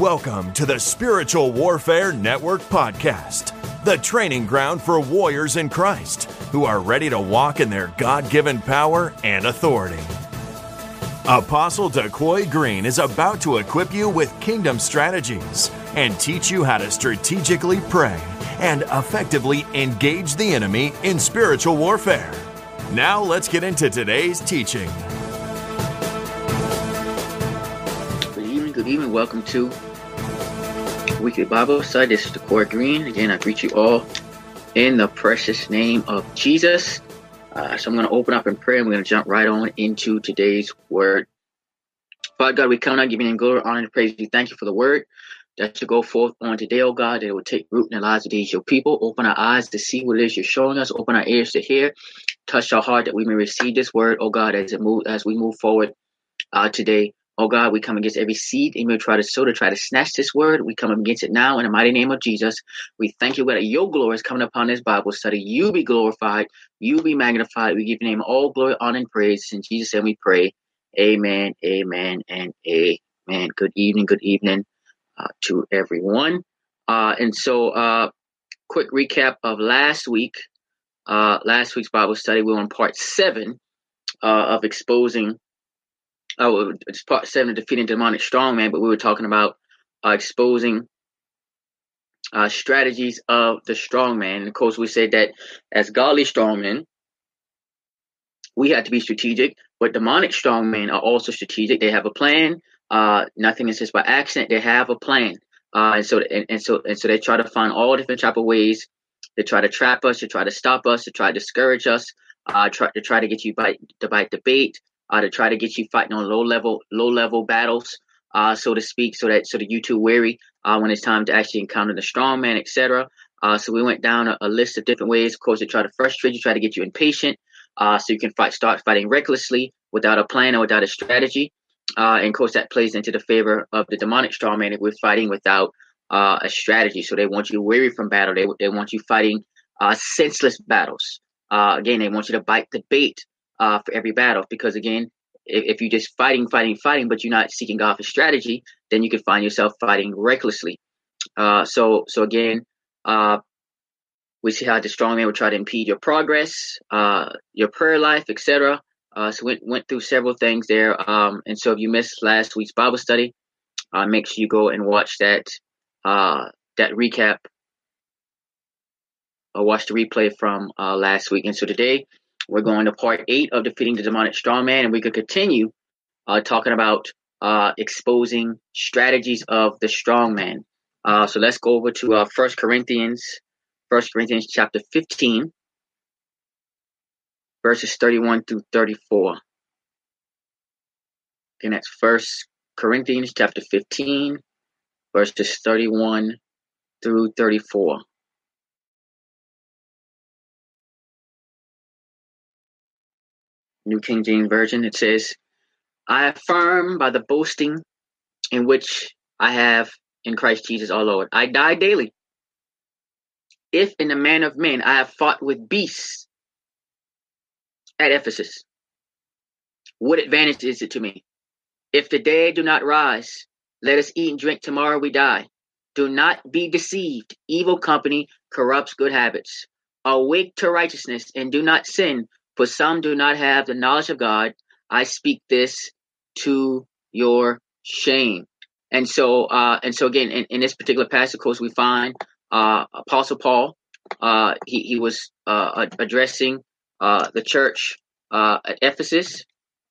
Welcome to the Spiritual Warfare Network Podcast, the training ground for warriors in Christ who are ready to walk in their God given power and authority. Apostle Decoy Green is about to equip you with kingdom strategies and teach you how to strategically pray and effectively engage the enemy in spiritual warfare. Now, let's get into today's teaching. Good evening, good evening. Welcome to Weekly Bible Study. This is Decoy Green. Again, I greet you all in the precious name of Jesus. Uh, so I'm going to open up in prayer and we're going to jump right on into today's word. Father God, we come now giving you glory, honor, and praise. We thank you for the word that to go forth on today, oh God, that it will take root in the lives of these your people. Open our eyes to see what it is you're showing us. Open our ears to hear. Touch our heart that we may receive this word, oh God, as it move as we move forward uh, today. Oh God, we come against every seed and we try to sow to try to snatch this word. We come against it now in the mighty name of Jesus. We thank you, that your glory is coming upon this Bible study. You be glorified, you be magnified. We give your name all glory, honor, and praise. In Jesus' name we pray. Amen, amen, and amen. Good evening, good evening uh, to everyone. Uh, and so, uh, quick recap of last week. Uh, last week's Bible study, we were on part seven uh, of exposing oh, it's part seven of defeating demonic strongman, but we were talking about uh, exposing uh, strategies of the strongman. Of course, we said that as godly strongmen, we had to be strategic, but demonic strongmen are also strategic. They have a plan. Uh, nothing is just by accident. They have a plan. Uh, and so, and, and so, and so they try to find all different type of ways to try to trap us, to try to stop us, to try to discourage us, uh, try to try to get you bite to bite the bait, uh, to try to get you fighting on low level low level battles, uh, so to speak, so that so that you too weary uh, when it's time to actually encounter the strong man, etc. Uh, so we went down a, a, list of different ways, of course, to try to frustrate you, try to get you impatient, uh, so you can fight, start fighting recklessly without a plan or without a strategy. Uh, and of course, that plays into the favor of the demonic strong man if we're fighting without uh, a strategy. So they want you weary from battle. They, they want you fighting uh, senseless battles. Uh, again, they want you to bite the bait uh, for every battle. Because again, if, if you're just fighting, fighting, fighting, but you're not seeking God for strategy, then you can find yourself fighting recklessly. Uh, so, so again, uh, we see how the strong man will try to impede your progress, uh, your prayer life, etc. Uh, so went went through several things there. Um, and so if you missed last week's Bible study, uh, make sure you go and watch that that recap or watch the replay from uh, last week. And so today we're going to part eight of defeating the demonic strongman, and we could continue uh, talking about uh, exposing strategies of the strongman. Uh, so let's go over to uh, First Corinthians, First Corinthians chapter fifteen, verses thirty-one through thirty-four. And that's First Corinthians chapter fifteen, verses thirty-one through thirty-four. New King James Version, it says, I affirm by the boasting in which I have in Christ Jesus our Lord. I die daily. If in the man of men I have fought with beasts at Ephesus, what advantage is it to me? If the dead do not rise, let us eat and drink, tomorrow we die. Do not be deceived. Evil company corrupts good habits. Awake to righteousness and do not sin, for some do not have the knowledge of God. I speak this to your shame. And so, uh, and so again, in, in, this particular passage, of course, we find uh, Apostle Paul. Uh, he he was uh, addressing uh, the church uh, at Ephesus,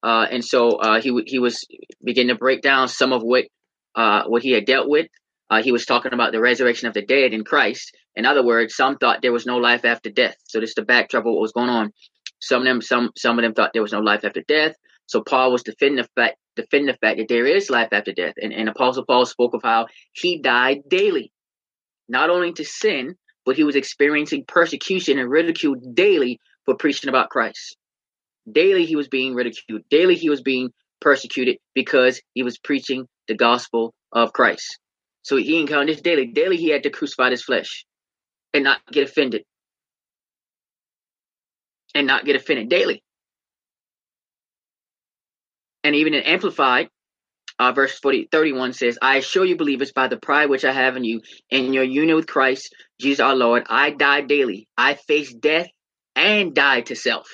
and so he he was beginning to break down some of what what he had dealt with. he was talking about the resurrection of the dead in Christ. In other words, some thought there was no life after death. So this is the backdrop of what was going on some of them, some some of them thought there was no life after death. So Paul was defending the fact, defending the fact that there is life after death. And, and Apostle Paul spoke of how he died daily, not only to sin, but he was experiencing persecution and ridicule daily for preaching about Christ. Daily he was being ridiculed. Daily he was being persecuted because he was preaching the gospel of Christ. So he encountered this daily. Daily he had to crucify his flesh and not get offended and not get offended daily. And even in Amplified, uh, verse 40, 31 says, I assure you, believers, by the pride which I have in you and your union with Christ, Jesus our Lord, I die daily. I face death and die to self.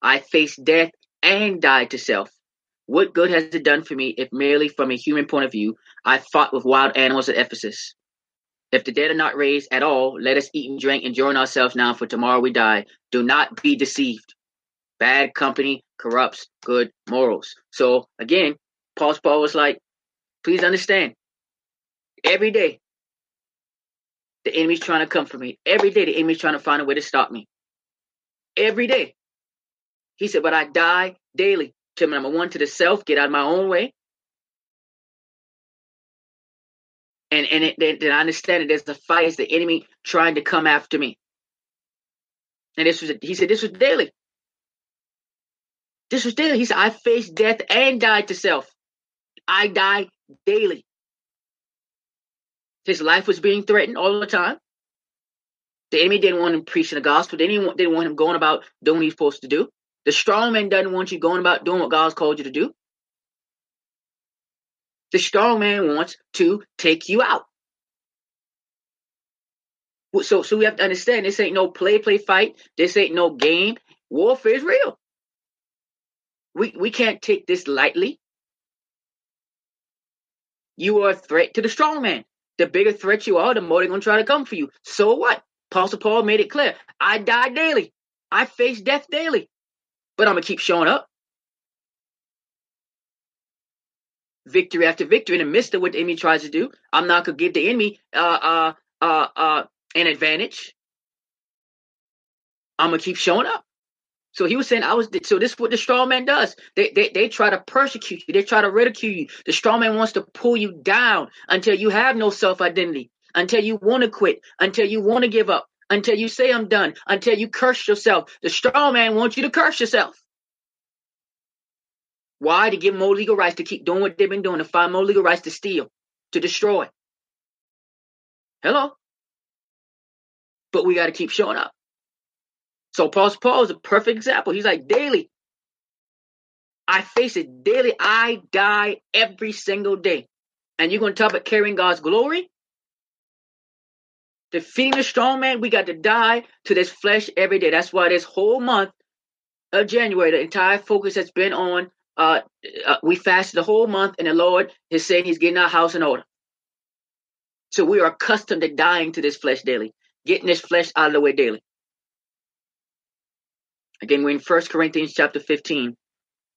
I face death and die to self. What good has it done for me if merely from a human point of view I fought with wild animals at Ephesus? If the dead are not raised at all, let us eat and drink, enjoying ourselves now, for tomorrow we die. Do not be deceived. Bad company corrupts good morals. So again, Paul's Paul was like, please understand, every day the enemy's trying to come for me. Every day the enemy's trying to find a way to stop me. Every day. He said, but I die daily. To number one, to the self, get out of my own way. And and it, then I understand that there's the fight, is the enemy trying to come after me. And this was he said this was daily. This was daily. He said, I faced death and died to self. I die daily. His life was being threatened all the time. The enemy didn't want him preaching the gospel. They didn't, didn't want him going about doing what he's supposed to do. The strong man doesn't want you going about doing what God's called you to do. The strong man wants to take you out. So, so we have to understand this ain't no play, play fight. This ain't no game. Warfare is real. We we can't take this lightly. You are a threat to the strong man. The bigger threat you are, the more they're gonna try to come for you. So what? Apostle Paul made it clear. I die daily. I face death daily. But I'm gonna keep showing up. Victory after victory in the midst of what the enemy tries to do. I'm not gonna give the enemy uh uh uh uh an advantage. I'm gonna keep showing up. So he was saying, I was so this is what the strong man does. They, they they try to persecute you, they try to ridicule you. The strong man wants to pull you down until you have no self-identity, until you want to quit, until you want to give up, until you say I'm done, until you curse yourself. The strong man wants you to curse yourself. Why? To give more legal rights to keep doing what they've been doing, to find more legal rights to steal, to destroy. Hello? But we got to keep showing up. So Paul Paul is a perfect example. He's like daily. I face it daily. I die every single day. And you're gonna talk about carrying God's glory? Defeating the strong man, we got to die to this flesh every day. That's why this whole month of January, the entire focus has been on uh, uh we fasted the whole month, and the Lord is saying He's getting our house in order. So we are accustomed to dying to this flesh daily, getting this flesh out of the way daily. Again, we're in First Corinthians chapter 15,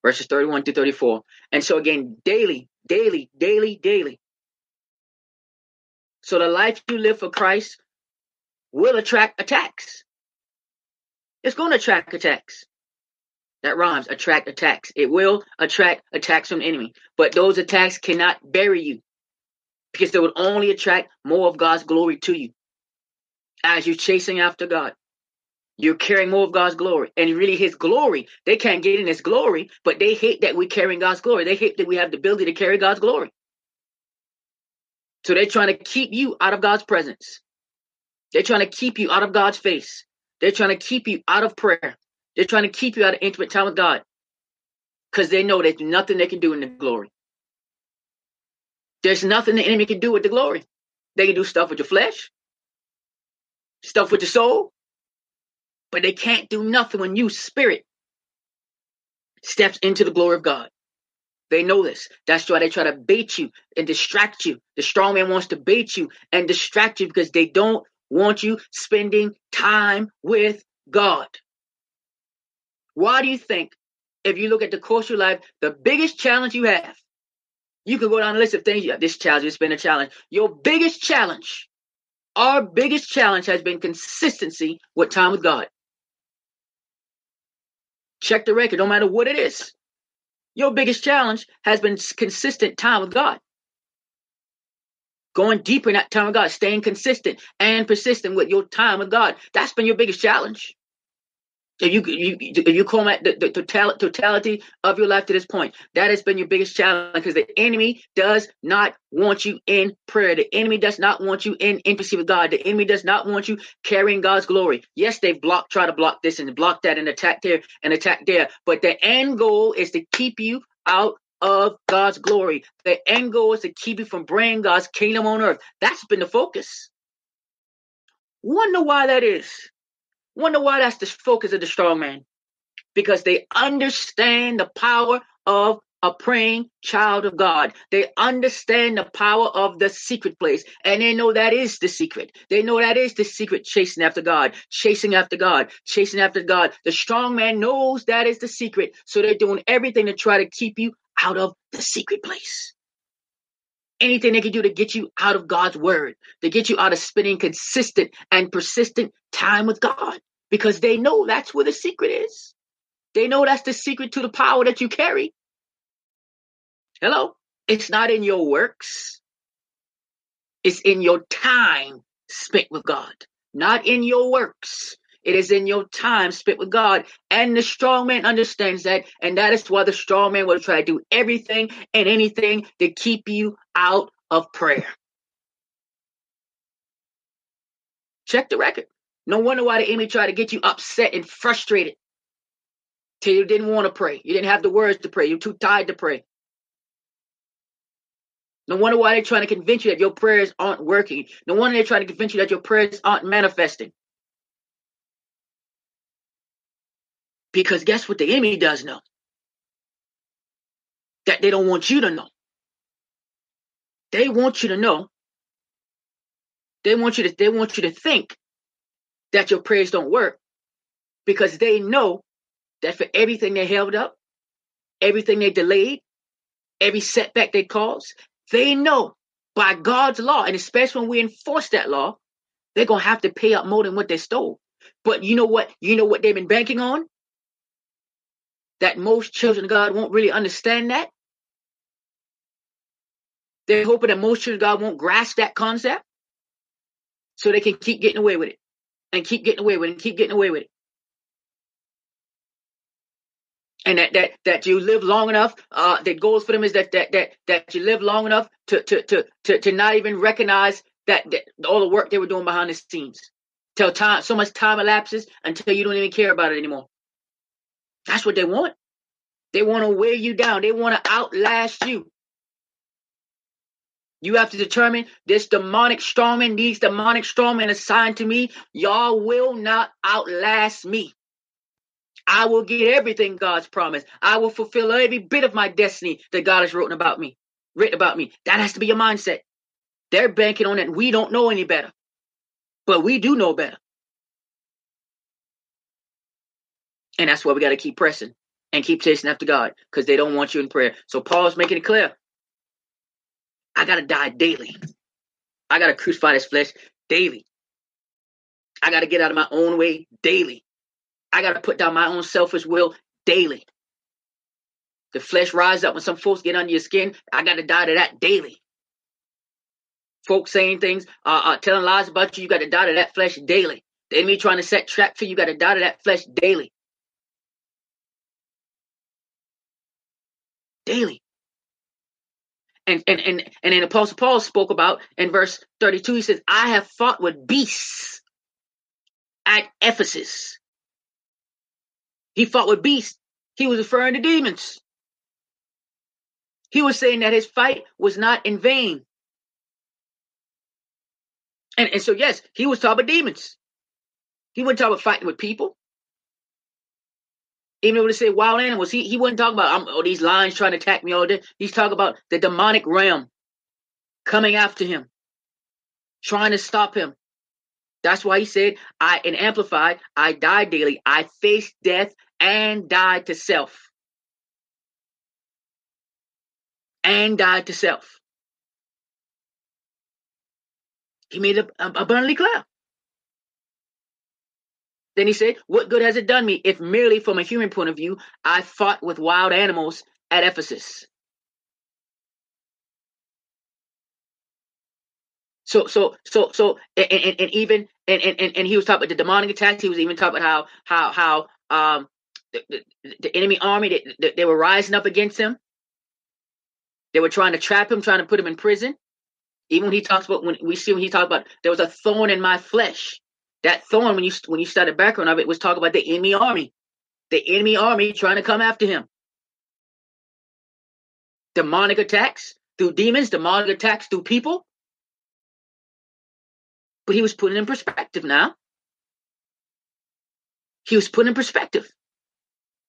verses 31 to 34. And so again, daily, daily, daily, daily. So the life you live for Christ will attract attacks. It's going to attract attacks. That rhymes, attract attacks. It will attract attacks from the enemy. But those attacks cannot bury you because they would only attract more of God's glory to you as you're chasing after God. You're carrying more of God's glory. And really his glory. They can't get in his glory, but they hate that we're carrying God's glory. They hate that we have the ability to carry God's glory. So they're trying to keep you out of God's presence. They're trying to keep you out of God's face. They're trying to keep you out of prayer. They're trying to keep you out of intimate time with God. Because they know there's nothing they can do in the glory. There's nothing the enemy can do with the glory. They can do stuff with your flesh, stuff with your soul, but they can't do nothing when you, spirit, steps into the glory of God. They know this. That's why they try to bait you and distract you. The strong man wants to bait you and distract you because they don't want you spending time with God. Why do you think, if you look at the course of your life, the biggest challenge you have, you can go down the list of things. You have this challenge, it's been a challenge. Your biggest challenge, our biggest challenge has been consistency with time with God. Check the record, no matter what it is. Your biggest challenge has been consistent time with God. Going deeper in that time with God, staying consistent and persistent with your time with God. That's been your biggest challenge. You you you call that the, the total, totality of your life to this point, that has been your biggest challenge because the enemy does not want you in prayer. The enemy does not want you in intimacy with God. The enemy does not want you carrying God's glory. Yes, they've blocked, try to block this and block that and attack there and attack there, but the end goal is to keep you out of God's glory. The end goal is to keep you from bringing God's kingdom on earth. That's been the focus. Wonder why that is. Wonder why that's the focus of the strong man. Because they understand the power of a praying child of God. They understand the power of the secret place and they know that is the secret. They know that is the secret chasing after God, chasing after God, chasing after God. The strong man knows that is the secret. So they're doing everything to try to keep you out of the secret place. Anything they can do to get you out of God's word, to get you out of spending consistent and persistent time with God, because they know that's where the secret is. They know that's the secret to the power that you carry. Hello? It's not in your works. It's in your time spent with God, not in your works. It is in your time spent with God. And the strong man understands that. And that is why the strong man will try to do everything and anything to keep you out of prayer. Check the record. No wonder why the enemy tried to get you upset and frustrated till you didn't want to pray. You didn't have the words to pray. You're too tired to pray. No wonder why they're trying to convince you that your prayers aren't working. No wonder they're trying to convince you that your prayers aren't manifesting. Because guess what the enemy does know? That they don't want you to know. They want you to know. They want you to they want you to think that your prayers don't work because they know that for everything they held up, everything they delayed, every setback they caused, they know by God's law, and especially when we enforce that law, they're gonna have to pay up more than what they stole. But you know what? You know what they've been banking on? That most children of God won't really understand that. They're hoping that most children of God won't grasp that concept so they can keep getting away with it and keep getting away with it and keep getting away with it. and that that that you live long enough uh the goals for them is that that that that you live long enough to to to to, to not even recognize that, that all the work they were doing behind the scenes till time so much time elapses until you don't even care about it anymore that's what they want they want to wear you down they want to outlast you you have to determine this demonic strongman, these demonic strongmen assigned to me, y'all will not outlast me. I will get everything God's promised. I will fulfill every bit of my destiny that God has written about me. Written about me. That has to be your mindset. They're banking on it. We don't know any better, but we do know better. And that's why we got to keep pressing and keep chasing after God because they don't want you in prayer. So Paul's making it clear. I got to die daily. I got to crucify this flesh daily. I got to get out of my own way daily. I got to put down my own selfish will daily. The flesh rise up when some folks get under your skin. I got to die to that daily. Folks saying things, uh, uh, telling lies about you, you got to die to that flesh daily. The enemy trying to set trap for you, you got to die to that flesh daily. Daily. And and and and then Apostle Paul spoke about in verse 32, he says, I have fought with beasts at Ephesus. He fought with beasts. He was referring to demons. He was saying that his fight was not in vain. And, and so, yes, he was talking about demons. He wasn't talking about fighting with people. Even though they say wild animals, he, he wasn't talking about um, oh, these lions trying to attack me all day. He's talking about the demonic realm coming after him, trying to stop him. That's why he said, I in amplified, I die daily. I face death and die to self. And die to self. He made it abundantly clear. Then he said, What good has it done me if merely from a human point of view I fought with wild animals at Ephesus? So so so so and, and, and even and, and and he was talking about the demonic attacks. He was even talking about how how how um the, the, the enemy army they, they, they were rising up against him. They were trying to trap him, trying to put him in prison. Even when he talks about when we see when he talked about there was a thorn in my flesh. That thorn, when you when you the background of it, was talking about the enemy army, the enemy army trying to come after him. demonic attacks through demons, demonic attacks through people. But he was putting in perspective now. He was putting in perspective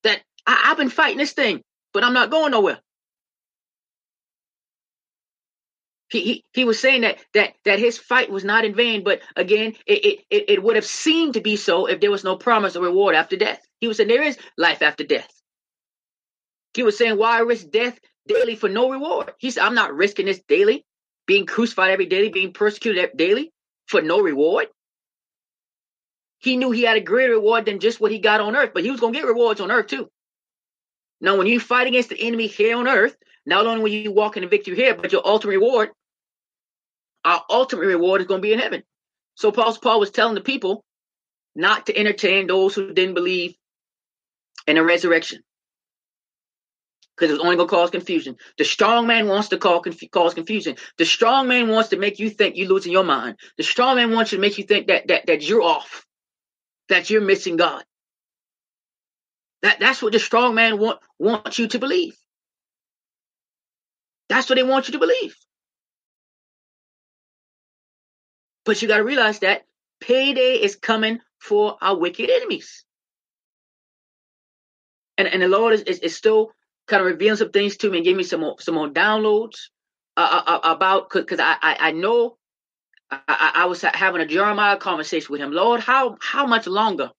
that I, I've been fighting this thing, but I'm not going nowhere. He, he, he was saying that that that his fight was not in vain, but again, it, it, it would have seemed to be so if there was no promise of reward after death. He was saying there is life after death. He was saying, Why risk death daily for no reward? He said, I'm not risking this daily, being crucified every day, being persecuted daily for no reward. He knew he had a greater reward than just what he got on earth, but he was going to get rewards on earth too. Now, when you fight against the enemy here on earth, not only will you walk in victory here, but your ultimate reward our ultimate reward is going to be in heaven. So Paul, Paul was telling the people not to entertain those who didn't believe in a resurrection. Because it's only going to cause confusion. The strong man wants to cause, cause confusion. The strong man wants to make you think you're losing your mind. The strong man wants to make you think that that, that you're off, that you're missing God. That, that's what the strong man want, wants you to believe. That's what they want you to believe. But you got to realize that payday is coming for our wicked enemies. And, and the Lord is, is, is still kind of revealing some things to me and giving me some more, some more downloads uh, uh, uh about, because I, I, I know I, I, was having a Jeremiah conversation with him. Lord, how how much longer?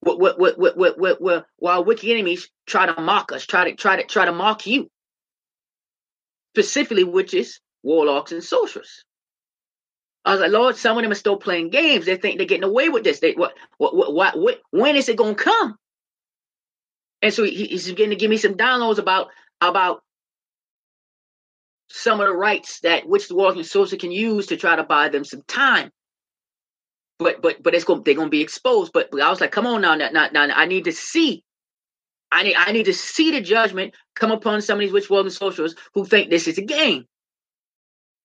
While wicked enemies try to mock us, try to try to try to mock you, specifically witches, warlocks, and sorcerers. I was like, Lord, some of them are still playing games. They think they're getting away with this. They what what what, what, what when is it gonna come? And so he, he's beginning to give me some downloads about about some of the rights that which the walking soldier can use to try to buy them some time. But but but it's going they're gonna be exposed. But, but I was like, come on now, now, now, now I need to see. I need I need to see the judgment come upon some of these witch walking socials who think this is a game.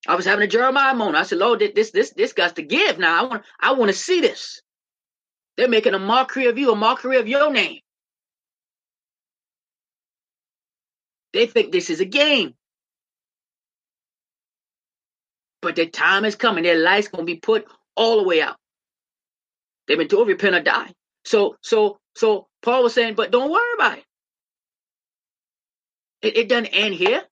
I was having a Jeremiah moment. I said, Lord, this this this got to give now. I want I want to see this. They're making a mockery of you, a mockery of your name. They think this is a game. But their time is coming. Their life's gonna be put all the way out. They've been told repent or die. So so so Paul was saying, but don't worry about it. It, it doesn't end here.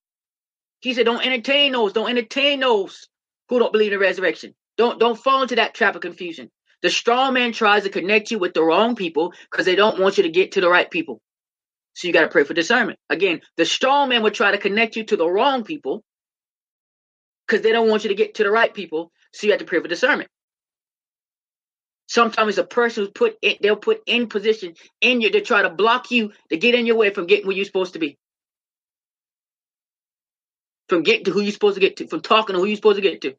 He said, don't entertain those. Don't entertain those who don't believe in the resurrection. Don't don't fall into that trap of confusion. The strong man tries to connect you with the wrong people because they don't want you to get to the right people. So you got to pray for discernment. Again, the strong man will try to connect you to the wrong people because they don't want you to get to the right people. So you have to pray for discernment. Sometimes a person who's put in, they'll put in position in you to try to block you to get in your way from getting where you're supposed to be from getting to who you're supposed to get to, from talking to who you're supposed to get to.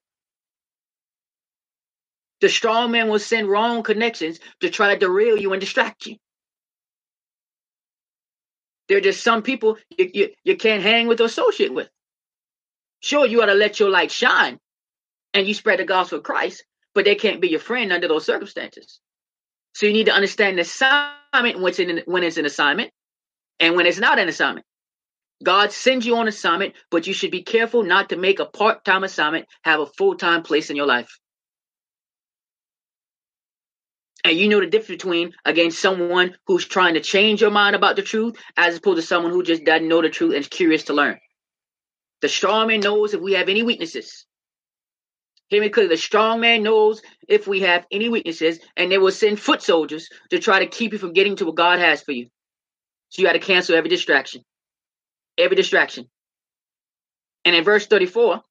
The strong man will send wrong connections to try to derail you and distract you. There are just some people you, you, you can't hang with or associate with. Sure, you ought to let your light shine and you spread the gospel of Christ, but they can't be your friend under those circumstances. So you need to understand the assignment when it's, in, when it's an assignment and when it's not an assignment. God sends you on assignment, but you should be careful not to make a part time assignment have a full time place in your life. And you know the difference between, again, someone who's trying to change your mind about the truth as opposed to someone who just doesn't know the truth and is curious to learn. The strong man knows if we have any weaknesses. Hear me clearly. The strong man knows if we have any weaknesses, and they will send foot soldiers to try to keep you from getting to what God has for you. So you got to cancel every distraction every distraction. And in verse 34,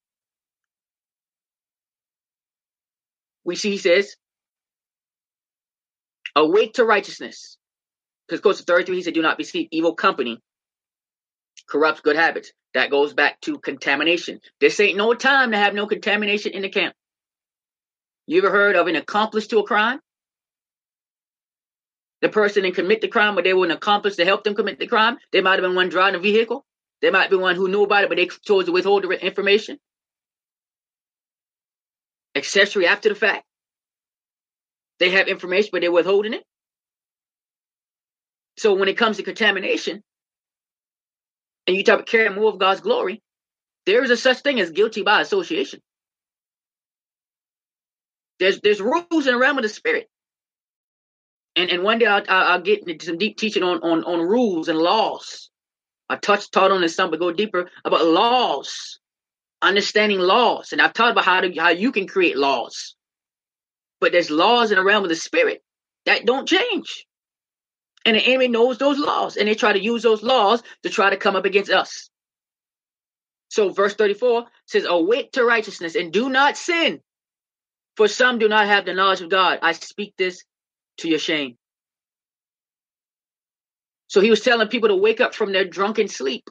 we see he says, Awake to righteousness. Because goes to 33, he said, Do not receive evil company, corrupts good habits. That goes back to contamination. This ain't no time to have no contamination in the camp. You ever heard of an accomplice to a crime? The person didn't commit the crime, but they were an accomplice to help them commit the crime. They might have been one driving a vehicle. There might be one who knew about it, but they chose to withhold the information. Accessory after the fact. They have information, but they're withholding it. So when it comes to contamination, and you try to carry more of God's glory, there is a such thing as guilty by association. There's there's rules in the realm of the spirit. And and one day I'll, I'll get into some deep teaching on, on on rules and laws. I touched taught on this some, but go deeper about laws, understanding laws, and I've taught about how to how you can create laws. But there's laws in the realm of the spirit that don't change. And the enemy knows those laws, and they try to use those laws to try to come up against us. So, verse 34 says, Await to righteousness and do not sin, for some do not have the knowledge of God. I speak this to your shame. So, he was telling people to wake up from their drunken sleep.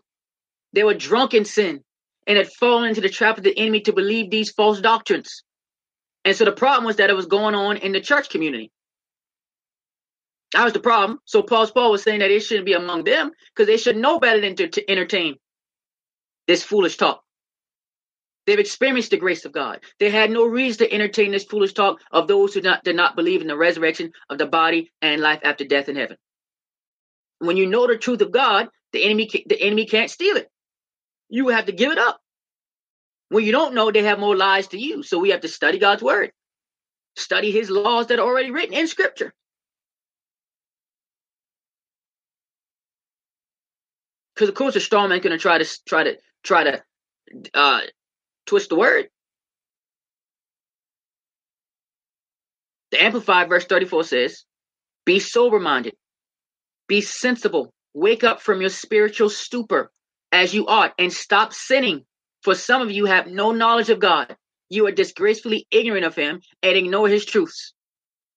They were drunk in sin and had fallen into the trap of the enemy to believe these false doctrines. And so the problem was that it was going on in the church community. That was the problem. So Paul Paul was saying that it shouldn't be among them because they should know better than to, to entertain this foolish talk. They've experienced the grace of God. They had no reason to entertain this foolish talk of those who not, did not believe in the resurrection of the body and life after death in heaven. When you know the truth of God, the enemy the enemy can't steal it. You have to give it up. When you don't know, they have more lies to you. So we have to study God's word, study His laws that are already written in Scripture. Because of course the strong man gonna try to try to try to uh, twist the word. The Amplified verse 34 says, Be sober minded, be sensible, wake up from your spiritual stupor as you ought, and stop sinning. For some of you have no knowledge of God. You are disgracefully ignorant of him and ignore his truths.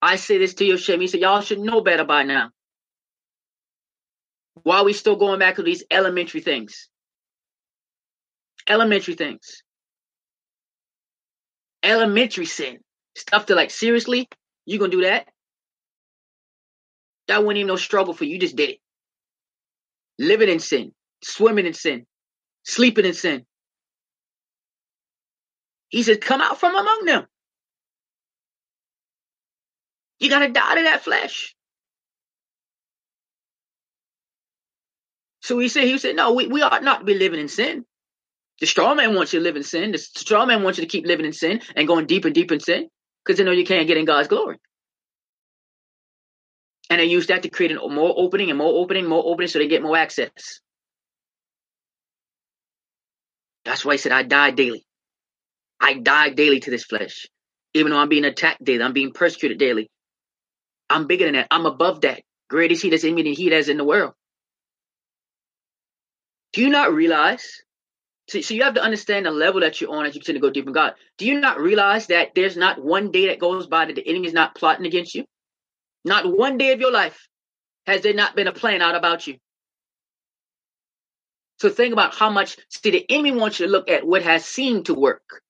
I say this to your shame. He said, Y'all should know better by now. Why are we still going back to these elementary things? Elementary things. Elementary sin. Stuff to like, seriously? You gonna do that? That wasn't even no struggle for you. You just did it. Living in sin, swimming in sin, sleeping in sin. He says, Come out from among them. You got to die to that flesh. So he said, he said, no, we, we ought not to be living in sin. The strong man wants you to live in sin. The strong man wants you to keep living in sin and going deep and deep in sin because they know you can't get in God's glory. And they use that to create a more opening and more opening, more opening so they get more access. That's why he said, I die daily. I die daily to this flesh. Even though I'm being attacked daily, I'm being persecuted daily. I'm bigger than that. I'm above that. Greater is he that's in me than he that's in the world. Do you not realize? So, so you have to understand the level that you're on as you continue to go deep in God. Do you not realize that there's not one day that goes by that the enemy is not plotting against you? Not one day of your life has there not been a plan out about you. So think about how much, see, the enemy wants you to look at what has seemed to work.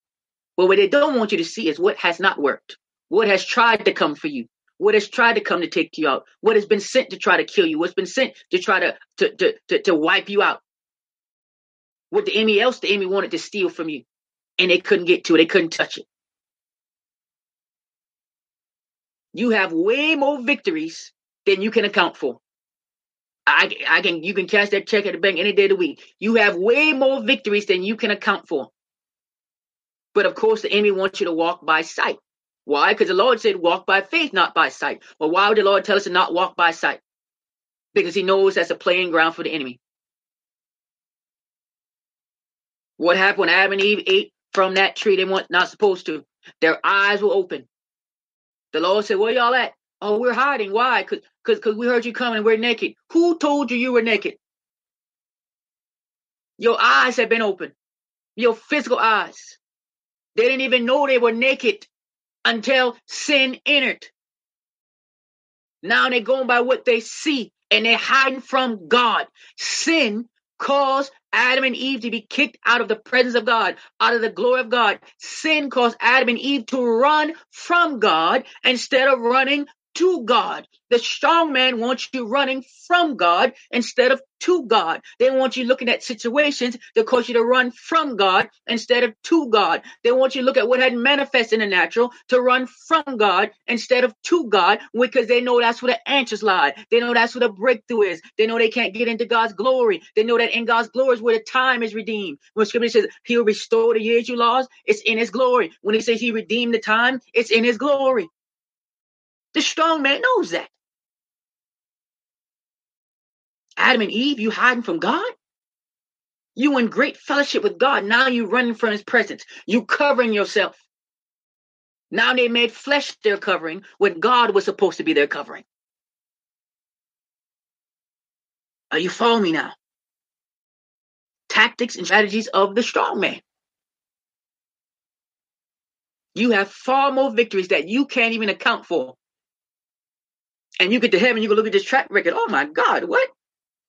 But what they don't want you to see is what has not worked, what has tried to come for you, what has tried to come to take you out, what has been sent to try to kill you, what's been sent to try to, to, to, to, to wipe you out. What the enemy else the enemy wanted to steal from you, and they couldn't get to it. They couldn't touch it. You have way more victories than you can account for. I, I can you can cash that check at the bank any day of the week. You have way more victories than you can account for. But of course, the enemy wants you to walk by sight. Why? Because the Lord said, walk by faith, not by sight. Well, why would the Lord tell us to not walk by sight? Because he knows that's a playing ground for the enemy. What happened when Adam and Eve ate from that tree they weren't not supposed to? Their eyes were open. The Lord said, Where y'all at? Oh, we're hiding. Why? Because because we heard you coming and we're naked. Who told you you were naked? Your eyes have been open. Your physical eyes. They didn't even know they were naked until sin entered. Now they're going by what they see and they're hiding from God. Sin caused Adam and Eve to be kicked out of the presence of God, out of the glory of God. Sin caused Adam and Eve to run from God instead of running to God. The strong man wants you running from God instead of to God. They want you looking at situations that cause you to run from God instead of to God. They want you to look at what had manifested in the natural to run from God instead of to God because they know that's where the answers lie. They know that's where the breakthrough is. They know they can't get into God's glory. They know that in God's glory is where the time is redeemed. When scripture says he'll restore the years you lost, it's in his glory. When he says he redeemed the time, it's in his glory. The strong man knows that. Adam and Eve, you hiding from God? You in great fellowship with God. Now you running from his presence. You covering yourself. Now they made flesh their covering when God was supposed to be their covering. Are you following me now? Tactics and strategies of the strong man. You have far more victories that you can't even account for. And you get to heaven, you go look at this track record. Oh my God, what?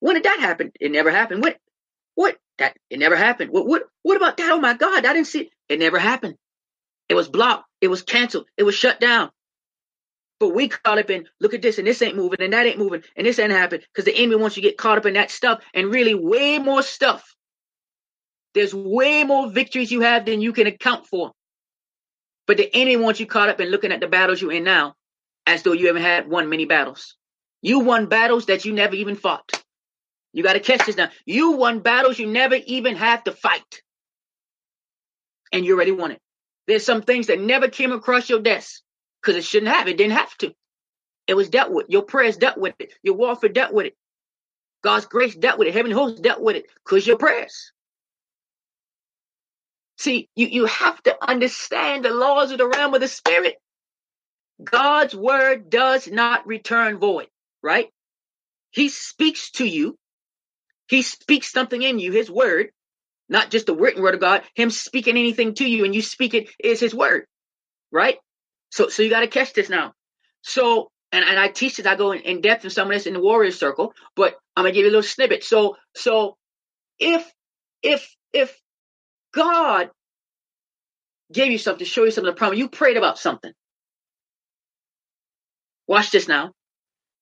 When did that happen? It never happened. What? What? That it never happened. What? What? What about that? Oh my God, I didn't see it. It never happened. It was blocked. It was canceled. It was shut down. But we caught up in look at this and this ain't moving and that ain't moving and this ain't happening because the enemy wants you to get caught up in that stuff and really way more stuff. There's way more victories you have than you can account for. But the enemy wants you caught up in looking at the battles you're in now as though you haven't had won many battles. You won battles that you never even fought. You got to catch this now. You won battles you never even had to fight. And you already won it. There's some things that never came across your desk because it shouldn't have. It didn't have to. It was dealt with. Your prayers dealt with it. Your warfare dealt with it. God's grace dealt with it. Heaven hosts dealt with it because your prayers. See, you, you have to understand the laws of the realm of the spirit. God's word does not return void, right? He speaks to you. He speaks something in you, his word, not just the written word of God, him speaking anything to you and you speak it is his word, right? So, so you got to catch this now. So, and, and I teach this, I go in, in depth in some of this in the warrior circle, but I'm gonna give you a little snippet. So, so if, if, if God gave you something, to show you something, the problem, you prayed about something, Watch this now.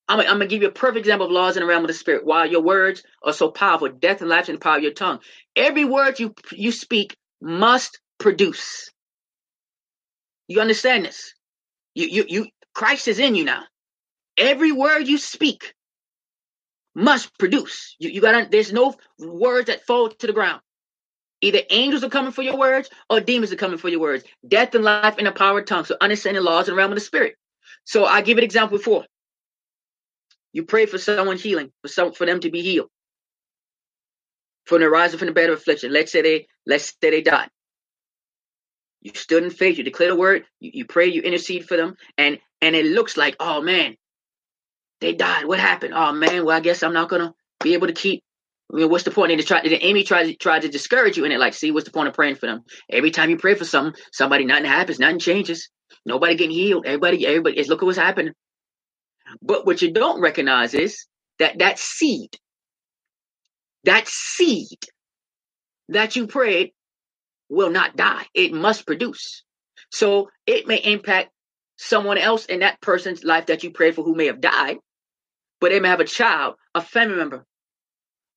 I'm, I'm going to give you a perfect example of laws in the realm of the spirit. While your words are so powerful, death and life in the power of your tongue. Every word you you speak must produce. You understand this? You you you Christ is in you now. Every word you speak must produce. You you got there's no words that fall to the ground. Either angels are coming for your words or demons are coming for your words. Death and life in the power of tongue. So understand the laws in the realm of the spirit. So I give an example before. You pray for someone healing, for some for them to be healed. From the rising from the bed of affliction. Let's say they let's say they died. You stood in faith, you declare the word, you, you pray, you intercede for them, and and it looks like, oh man, they died. What happened? Oh man, well, I guess I'm not gonna be able to keep I mean, what's the point? And try, the enemy tries to try to discourage you in it. Like, see, what's the point of praying for them? Every time you pray for something, somebody nothing happens, nothing changes. Nobody getting healed. Everybody, everybody is look at what's happening. But what you don't recognize is that that seed, that seed that you prayed will not die. It must produce. So it may impact someone else in that person's life that you prayed for who may have died, but they may have a child, a family member.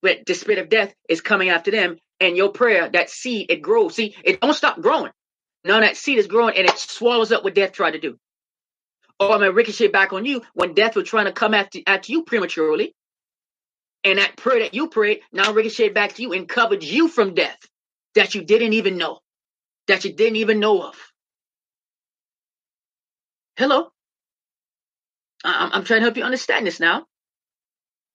But the spirit of death is coming after them, and your prayer, that seed, it grows. See, it don't stop growing. Of that seed is growing and it swallows up what death tried to do. Or I'm gonna ricochet back on you when death was trying to come after, after you prematurely. And that prayer that you prayed now ricocheted back to you and covered you from death that you didn't even know, that you didn't even know of. Hello? I'm, I'm trying to help you understand this now.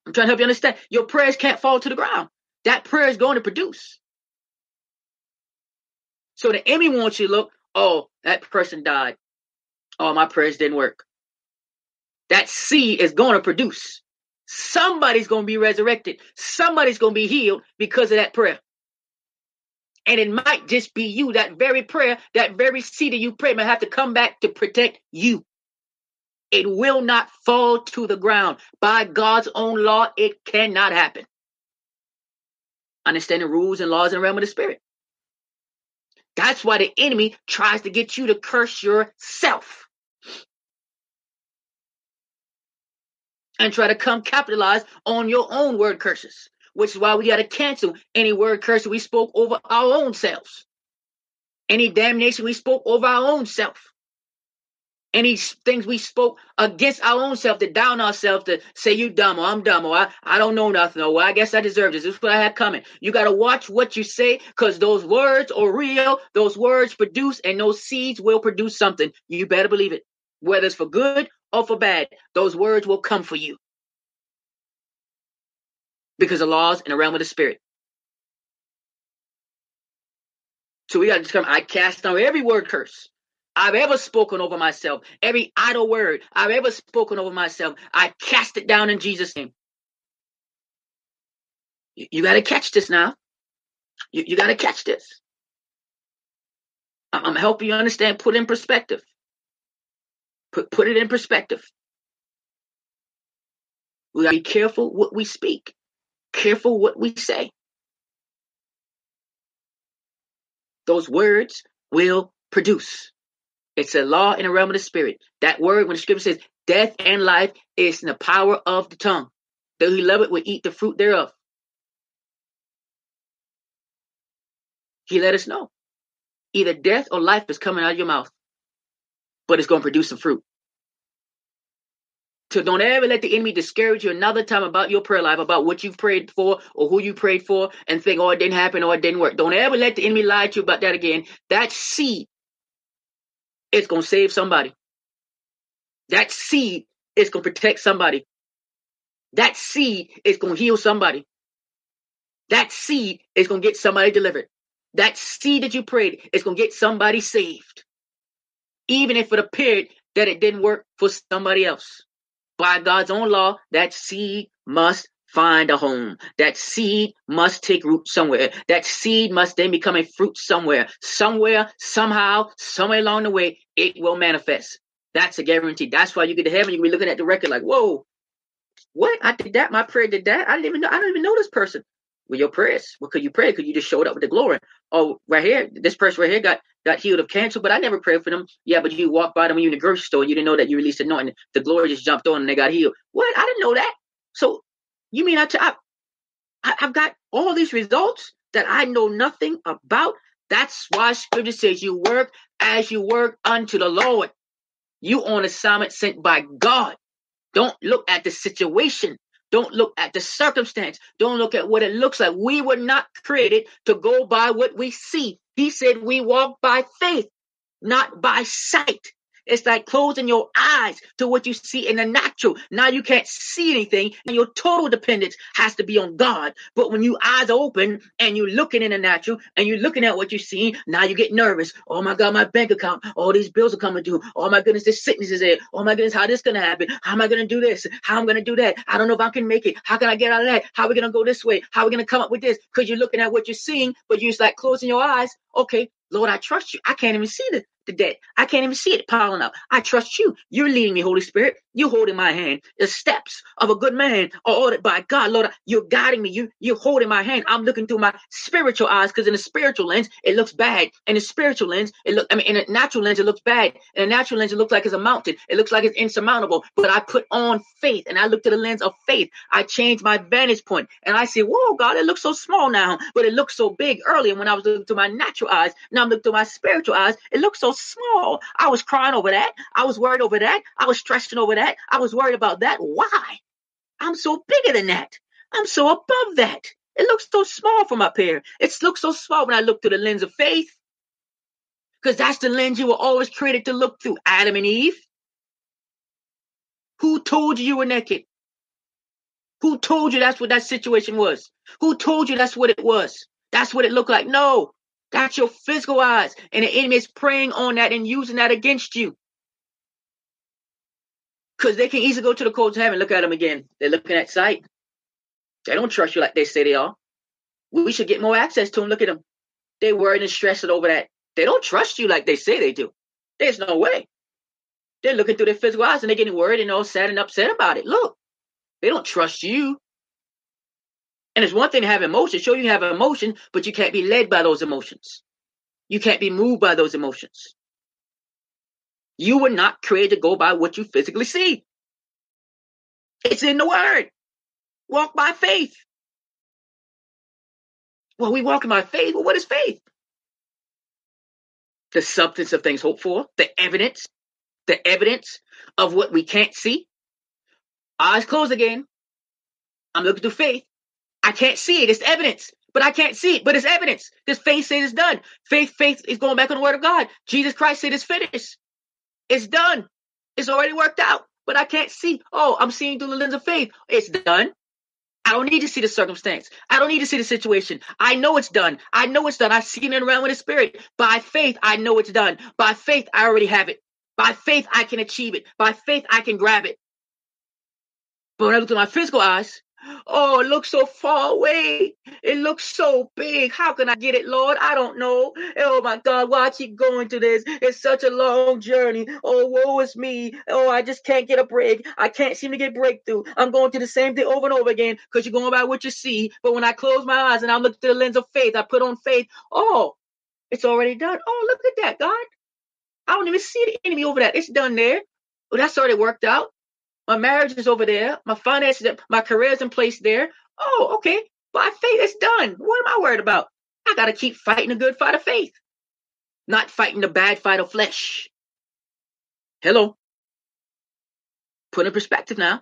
I'm trying to help you understand. Your prayers can't fall to the ground. That prayer is going to produce. So the enemy wants you to look, oh, that person died. Oh, my prayers didn't work. That seed is going to produce. Somebody's going to be resurrected. Somebody's going to be healed because of that prayer. And it might just be you. That very prayer, that very seed that you pray may have to come back to protect you. It will not fall to the ground. By God's own law, it cannot happen. Understand the rules and laws in the realm of the spirit. That's why the enemy tries to get you to curse yourself. and try to come capitalize on your own word curses, which is why we got to cancel any word curse we spoke over our own selves, any damnation we spoke over our own self any things we spoke against our own self to down ourselves to say you dumb or I'm dumb or I, I don't know nothing or well, I guess I deserve this. This is what I had coming. You got to watch what you say because those words are real. Those words produce and those seeds will produce something. You better believe it. Whether it's for good or for bad, those words will come for you because the laws in the realm of the spirit. So we got to just come. I cast down every word curse I've ever spoken over myself, every idle word I've ever spoken over myself, I cast it down in Jesus' name. You, you got to catch this now. You, you got to catch this. I'm, I'm helping you understand, put in perspective. Put, put it in perspective. We got to be careful what we speak, careful what we say. Those words will produce. It's a law in the realm of the spirit. That word, when the scripture says death and life is in the power of the tongue. Those he love it will eat the fruit thereof. He let us know. Either death or life is coming out of your mouth, but it's going to produce some fruit. So don't ever let the enemy discourage you another time about your prayer life, about what you've prayed for or who you prayed for, and think, oh, it didn't happen or it didn't work. Don't ever let the enemy lie to you about that again. That seed it's going to save somebody. That seed is going to protect somebody. That seed is going to heal somebody. That seed is going to get somebody delivered. That seed that you prayed is going to get somebody saved. Even if it appeared that it didn't work for somebody else. By God's own law, that seed must find a home. That seed must take root somewhere. That seed must then become a fruit somewhere. Somewhere, somehow, somewhere along the way, it will manifest. That's a guarantee. That's why you get to heaven, you'll be looking at the record like, whoa, what? I did that. My prayer did that. I didn't even know. I don't even know this person. With your prayers, well, could you pray? Could you just showed up with the glory. Oh, right here, this person right here got got healed of cancer, but I never prayed for them. Yeah, but you walked by them when you in the grocery store, you didn't know that you released anointing. The glory just jumped on and they got healed. What? I didn't know that. So you mean I, t- I, I've got all these results that I know nothing about? That's why scripture says you work as you work unto the Lord. You on assignment sent by God. Don't look at the situation. Don't look at the circumstance. Don't look at what it looks like. We were not created to go by what we see. He said we walk by faith, not by sight. It's like closing your eyes to what you see in the natural. Now you can't see anything, and your total dependence has to be on God. But when you eyes open and you're looking in the natural and you're looking at what you see, now you get nervous. Oh my God, my bank account, all these bills are coming due. Oh my goodness, this sickness is there. Oh my goodness, how this gonna happen? How am I gonna do this? How am I'm gonna do that? I don't know if I can make it. How can I get out of that? How are we gonna go this way? How are we gonna come up with this? Because you're looking at what you're seeing, but you're just like closing your eyes. Okay, Lord, I trust you. I can't even see the, debt. I can't even see it piling up. I trust you. You're leading me, Holy Spirit. You're holding my hand. The steps of a good man are ordered by God. Lord, you're guiding me. You, you're holding my hand. I'm looking through my spiritual eyes because in the spiritual lens, it looks bad. In the spiritual lens, it look. I mean, in a natural lens, it looks bad. In a natural lens, it looks like it's a mountain. It looks like it's insurmountable. But I put on faith and I look to the lens of faith. I change my vantage point and I say, whoa, God, it looks so small now, but it looks so big earlier when I was looking through my natural eyes. Now I'm looking through my spiritual eyes. It looks so small. I was crying over that. I was worried over that. I was stressing over that. I was worried about that. Why? I'm so bigger than that. I'm so above that. It looks so small from up here. It looks so small when I look through the lens of faith. Because that's the lens you were always created to look through, Adam and Eve. Who told you you were naked? Who told you that's what that situation was? Who told you that's what it was? That's what it looked like. No, that's your physical eyes. And the enemy is preying on that and using that against you. Because they can easily go to the courts of heaven look at them again. They're looking at sight. They don't trust you like they say they are. We should get more access to them. Look at them. They're worried and stressing over that. They don't trust you like they say they do. There's no way. They're looking through their physical eyes and they're getting worried and all sad and upset about it. Look, they don't trust you. And it's one thing to have emotions, show you have emotion, but you can't be led by those emotions. You can't be moved by those emotions. You were not created to go by what you physically see. It's in the word. Walk by faith. Well, we walk by faith. Well, what is faith? The substance of things hoped for, the evidence, the evidence of what we can't see. Eyes closed again. I'm looking through faith. I can't see it. It's evidence, but I can't see it. But it's evidence. This faith says it's done. Faith, faith is going back on the word of God. Jesus Christ said it's finished. It's done. It's already worked out. But I can't see. Oh, I'm seeing through the lens of faith. It's done. I don't need to see the circumstance. I don't need to see the situation. I know it's done. I know it's done. I've seen it around with the spirit. By faith, I know it's done. By faith, I already have it. By faith, I can achieve it. By faith, I can grab it. But when I look at my physical eyes, Oh, it looks so far away. It looks so big. How can I get it, Lord? I don't know. Oh my God, why I keep going to this? It's such a long journey. Oh, woe is me. Oh, I just can't get a break. I can't seem to get breakthrough. I'm going to the same thing over and over again because you're going by what you see. But when I close my eyes and I look through the lens of faith, I put on faith. Oh, it's already done. Oh, look at that, God. I don't even see the enemy over that. It's done there. Well, that's already worked out. My marriage is over there. My finances, my career is in place there. Oh, okay. By faith, it's done. What am I worried about? I got to keep fighting a good fight of faith, not fighting the bad fight of flesh. Hello. Put in perspective now.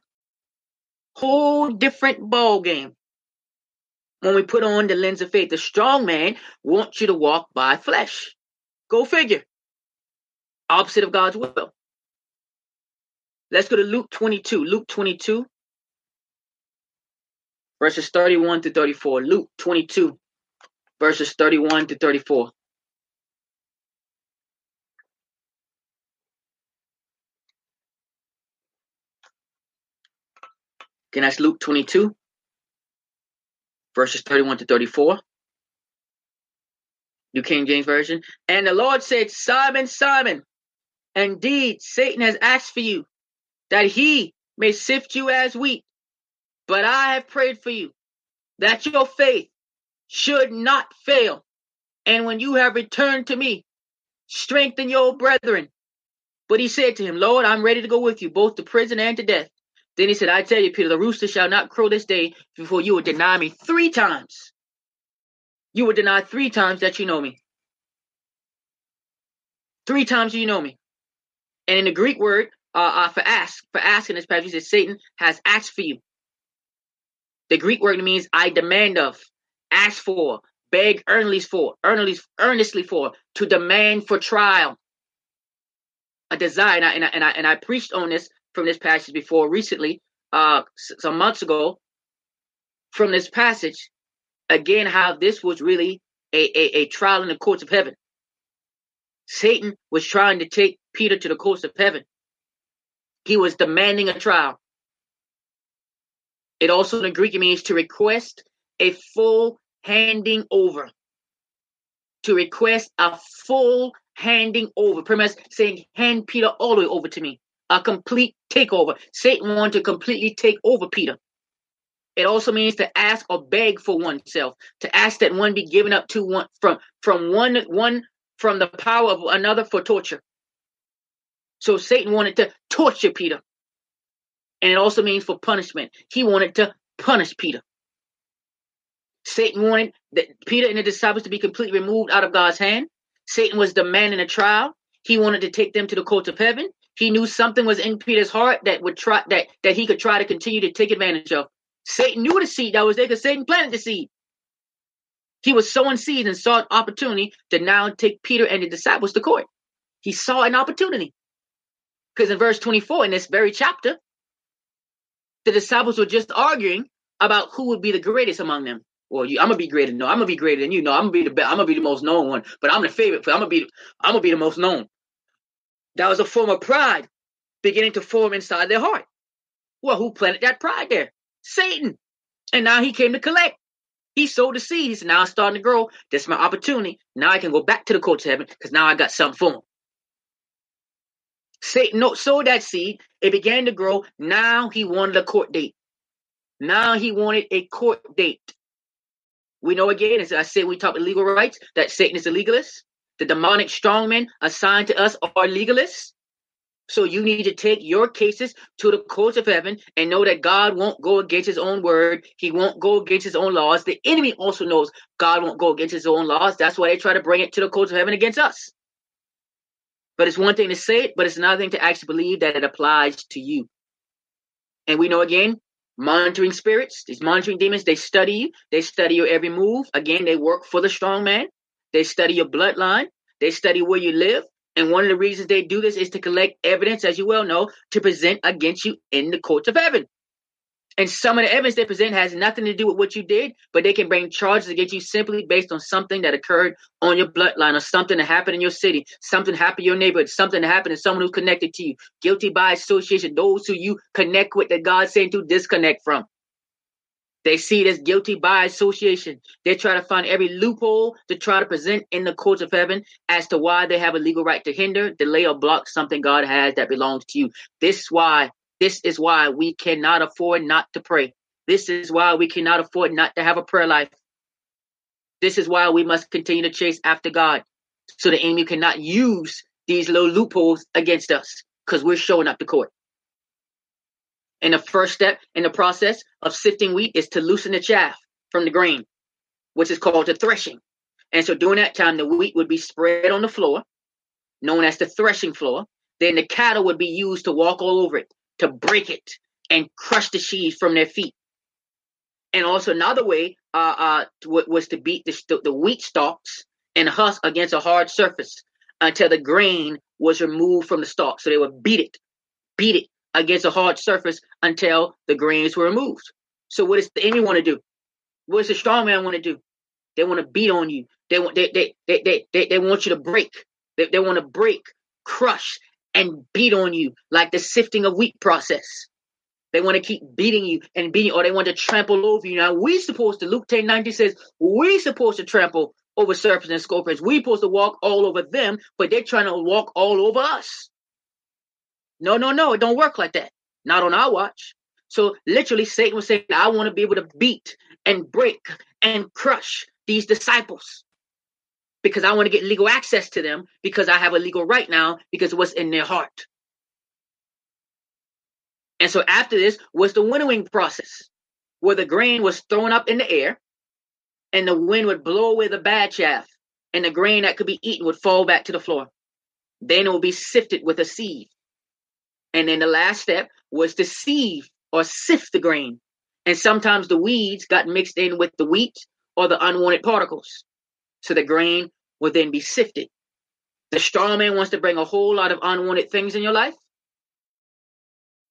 Whole different ball game. When we put on the lens of faith, the strong man wants you to walk by flesh. Go figure. Opposite of God's will. Let's go to Luke 22. Luke 22, verses 31 to 34. Luke 22, verses 31 to 34. Again, that's Luke 22, verses 31 to 34. New King James Version. And the Lord said, Simon, Simon, indeed Satan has asked for you that he may sift you as wheat. But I have prayed for you that your faith should not fail. And when you have returned to me, strengthen your brethren. But he said to him, Lord, I'm ready to go with you, both to prison and to death. Then he said, I tell you, Peter, the rooster shall not crow this day before you will deny me three times. You will deny three times that you know me. Three times you know me. And in the Greek word, uh, uh, for ask for asking this passage. Satan has asked for you. The Greek word means I demand of, ask for, beg earnestly for, earnestly, earnestly for, to demand for trial. A desire, and I, and I, and I, and I preached on this from this passage before recently, uh, some months ago. From this passage, again, how this was really a, a, a trial in the courts of heaven. Satan was trying to take Peter to the courts of heaven he was demanding a trial. It also in the Greek means to request a full handing over. To request a full handing over. Pretty much saying, hand Peter all the way over to me. A complete takeover. Satan wanted to completely take over Peter. It also means to ask or beg for oneself, to ask that one be given up to one from from one one from the power of another for torture. So Satan wanted to torture Peter. And it also means for punishment. He wanted to punish Peter. Satan wanted that Peter and the disciples to be completely removed out of God's hand. Satan was demanding a trial. He wanted to take them to the courts of heaven. He knew something was in Peter's heart that would try that that he could try to continue to take advantage of. Satan knew the seed that was there because Satan planted the seed. He was sowing seeds and saw an opportunity to now take Peter and the disciples to court. He saw an opportunity. Because in verse 24, in this very chapter, the disciples were just arguing about who would be the greatest among them. Well, you, I'm gonna be greater. No, I'm gonna be greater than you. No, I'm gonna be the best. I'm gonna be the most known one. But I'm the favorite. I'm gonna be. I'm gonna be the most known. That was a form of pride beginning to form inside their heart. Well, who planted that pride there? Satan. And now he came to collect. He sowed the seed. He now it's starting to grow. This is my opportunity. Now I can go back to the courts of heaven because now I got something for him. Satan no, sowed that seed. It began to grow. Now he wanted a court date. Now he wanted a court date. We know again, as I said, we talk about legal rights, that Satan is a legalist. The demonic strongmen assigned to us are legalists. So you need to take your cases to the courts of heaven and know that God won't go against his own word. He won't go against his own laws. The enemy also knows God won't go against his own laws. That's why they try to bring it to the courts of heaven against us. But it's one thing to say it, but it's another thing to actually believe that it applies to you. And we know again, monitoring spirits, these monitoring demons, they study you, they study your every move. Again, they work for the strong man. They study your bloodline. They study where you live. And one of the reasons they do this is to collect evidence, as you well know, to present against you in the courts of heaven. And some of the evidence they present has nothing to do with what you did, but they can bring charges against you simply based on something that occurred on your bloodline or something that happened in your city, something happened in your neighborhood, something that happened to someone who's connected to you. Guilty by association, those who you connect with that God's saying to disconnect from. They see it as guilty by association. They try to find every loophole to try to present in the courts of heaven as to why they have a legal right to hinder, delay, or block something God has that belongs to you. This is why, this is why we cannot afford not to pray. This is why we cannot afford not to have a prayer life. This is why we must continue to chase after God. So the enemy cannot use these little loopholes against us because we're showing up to court. And the first step in the process of sifting wheat is to loosen the chaff from the grain, which is called the threshing. And so during that time, the wheat would be spread on the floor, known as the threshing floor. Then the cattle would be used to walk all over it, to break it and crush the sheaves from their feet. And also another way uh, uh, was to beat the, the wheat stalks and husk against a hard surface until the grain was removed from the stalk. So they would beat it, beat it against a hard surface until the grains were removed. So what does the enemy want to do? What does the strong man want to do? They want to beat on you. They want they they they they, they, they want you to break. They, they want to break, crush, and beat on you like the sifting of wheat process. They want to keep beating you and beating, or they want to trample over you. Now we supposed to Luke 10 90 says we supposed to trample over serpents and scorpions. We supposed to walk all over them, but they're trying to walk all over us. No, no, no, it don't work like that. Not on our watch. So literally, Satan was saying, I want to be able to beat and break and crush these disciples because I want to get legal access to them because I have a legal right now because what's in their heart. And so after this was the winnowing process where the grain was thrown up in the air and the wind would blow away the bad chaff and the grain that could be eaten would fall back to the floor. Then it will be sifted with a sieve and then the last step was to sieve or sift the grain. And sometimes the weeds got mixed in with the wheat or the unwanted particles. So the grain will then be sifted. The strong man wants to bring a whole lot of unwanted things in your life,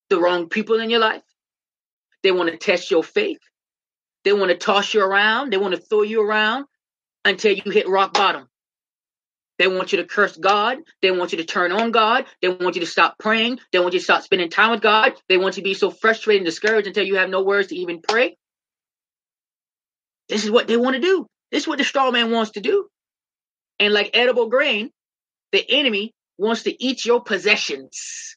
the wrong people in your life. They want to test your faith. They want to toss you around. They want to throw you around until you hit rock bottom. They want you to curse God. They want you to turn on God. They want you to stop praying. They want you to stop spending time with God. They want you to be so frustrated and discouraged until you have no words to even pray. This is what they want to do. This is what the straw man wants to do. And like edible grain, the enemy wants to eat your possessions.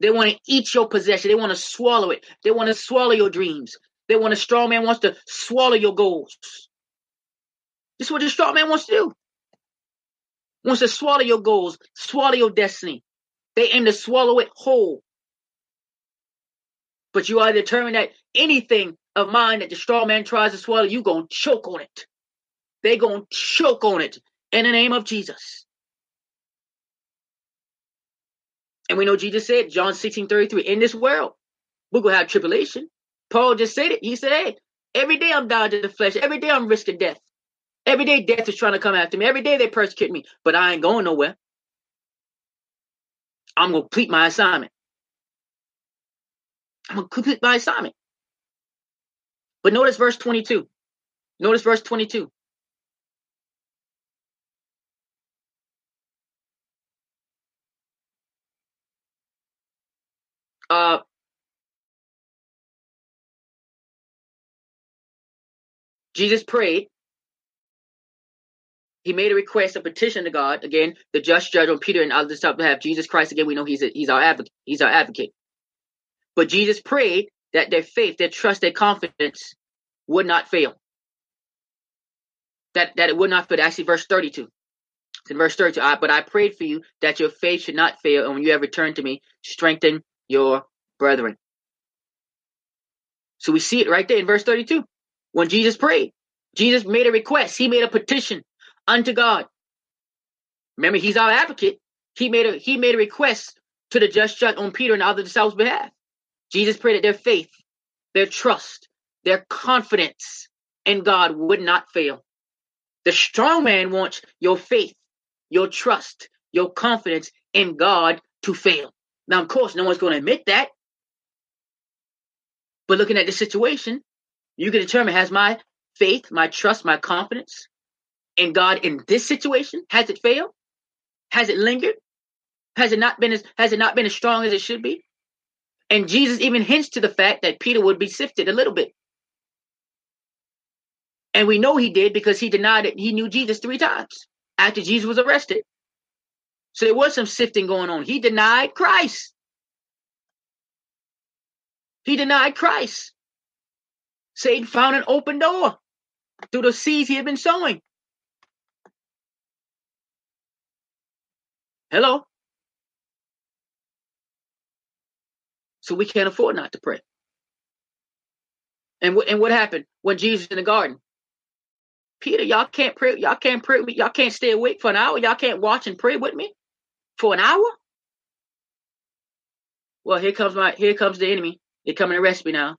They want to eat your possession. They want to swallow it. They want to swallow your dreams. They want a straw man wants to swallow your goals. This is what the straw man wants to do wants to swallow your goals, swallow your destiny. They aim to swallow it whole. But you are determined that anything of mine that the straw man tries to swallow, you gonna choke on it. They gonna choke on it in the name of Jesus. And we know Jesus said, John 16, 33, in this world, we're gonna have tribulation. Paul just said it. He said, Hey, every day I'm dying to the flesh, every day I'm risking death. Every day death is trying to come after me. Every day they persecute me, but I ain't going nowhere. I'm to complete my assignment. I'm to complete my assignment. But notice verse 22. Notice verse 22. Uh, Jesus prayed he made a request, a petition to God. Again, the just judge on Peter and others to have Jesus Christ. Again, we know he's a, he's our advocate. He's our advocate. But Jesus prayed that their faith, their trust, their confidence would not fail. That that it would not fail. Actually, verse 32. It's in verse 32. I, but I prayed for you that your faith should not fail, and when you have returned to me, strengthen your brethren. So we see it right there in verse 32. When Jesus prayed, Jesus made a request. He made a petition unto God. Remember, he's our advocate. He made a he made a request to the just judge on Peter and the other disciples' behalf. Jesus prayed that their faith, their trust, their confidence in God would not fail. The strong man wants your faith, your trust, your confidence in God to fail. Now, of course, no one's going to admit that. But looking at the situation, you can determine has my faith, my trust, my confidence in God in this situation, has it failed? Has it lingered? Has it not been as has it not been as strong as it should be? And Jesus even hints to the fact that Peter would be sifted a little bit. And we know he did because he denied it. He knew Jesus three times after Jesus was arrested. So there was some sifting going on. He denied Christ. He denied Christ. Satan found an open door through the seeds he had been sowing. Hello? So we can't afford not to pray. And, and what happened when Jesus in the garden? Peter, y'all can't pray. Y'all can't pray with me. Y'all can't stay awake for an hour. Y'all can't watch and pray with me for an hour. Well, here comes my here comes the enemy. They're coming to arrest me now.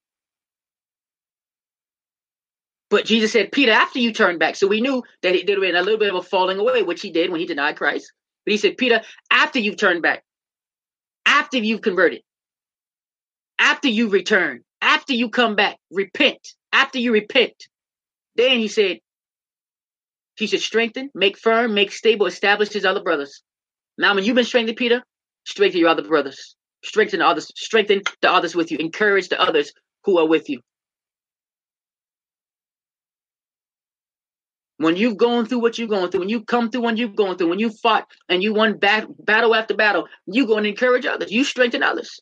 But Jesus said, Peter, after you turn back. So we knew that it, did a little bit of a falling away, which he did when he denied Christ. But he said, Peter, after you've turned back, after you've converted, after you return, after you come back, repent, after you repent, then he said, he should strengthen, make firm, make stable, establish his other brothers. Now, when you've been strengthened, Peter, strengthen your other brothers. Strengthen the others, strengthen the others with you. Encourage the others who are with you. When you've gone through what you're going through, when you come through what you've gone through, when you fought and you won bat- battle after battle, you go and encourage others. You strengthen others.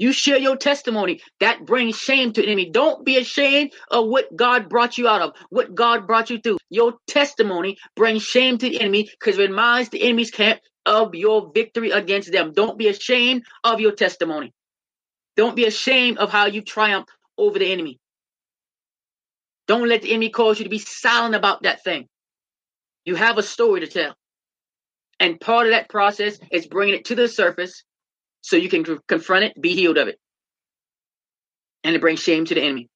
You share your testimony. That brings shame to the enemy. Don't be ashamed of what God brought you out of, what God brought you through. Your testimony brings shame to the enemy because it reminds the enemy's camp of your victory against them. Don't be ashamed of your testimony. Don't be ashamed of how you triumph over the enemy. Don't let the enemy cause you to be silent about that thing. You have a story to tell. And part of that process is bringing it to the surface so you can confront it, be healed of it. And it brings shame to the enemy.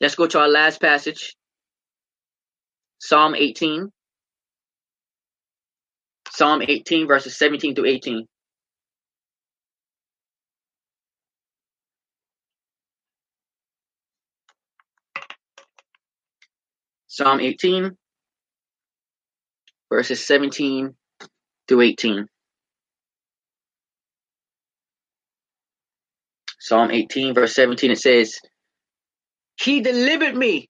Let's go to our last passage Psalm 18. Psalm 18, verses 17 to 18. Psalm 18, verses 17 through 18. Psalm 18, verse 17, it says, He delivered me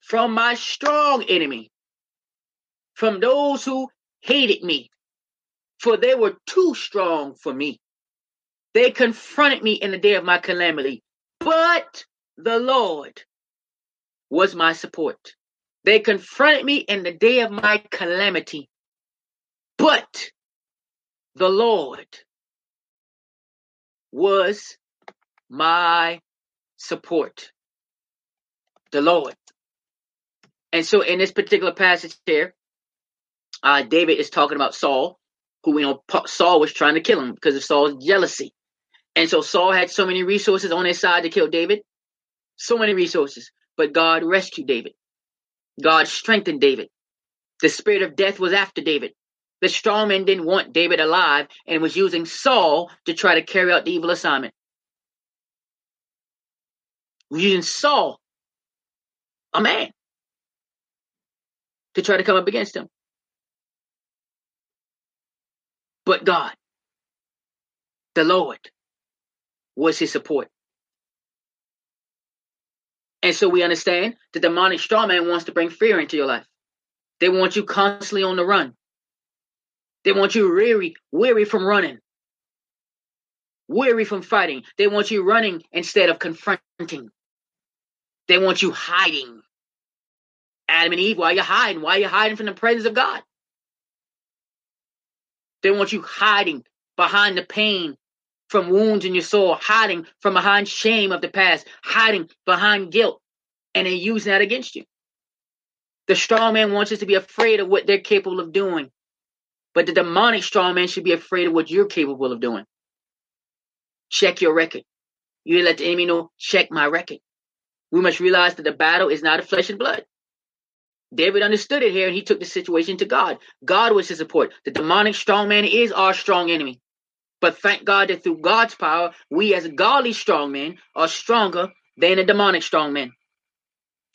from my strong enemy, from those who hated me, for they were too strong for me. They confronted me in the day of my calamity, but the Lord was my support. They confronted me in the day of my calamity, but the Lord was my support. The Lord. And so in this particular passage here, uh, David is talking about Saul, who we know Saul was trying to kill him because of Saul's jealousy. And so Saul had so many resources on his side to kill David, so many resources, but God rescued David. God strengthened David. The spirit of death was after David. The strong man didn't want David alive and was using Saul to try to carry out the evil assignment using Saul, a man, to try to come up against him. But God, the Lord, was his support. And so we understand the demonic strong man wants to bring fear into your life. They want you constantly on the run. They want you weary, weary from running, weary from fighting. They want you running instead of confronting. They want you hiding. Adam and Eve, why are you hiding? Why are you hiding from the presence of God? They want you hiding behind the pain from wounds in your soul, hiding from behind shame of the past, hiding behind guilt, and then using that against you. The strong man wants us to be afraid of what they're capable of doing. But the demonic strong man should be afraid of what you're capable of doing. Check your record. You let the enemy know, check my record. We must realize that the battle is not of flesh and blood. David understood it here and he took the situation to God. God was his support. The demonic strong man is our strong enemy. But thank God that through God's power, we as godly strong men are stronger than the demonic strong men.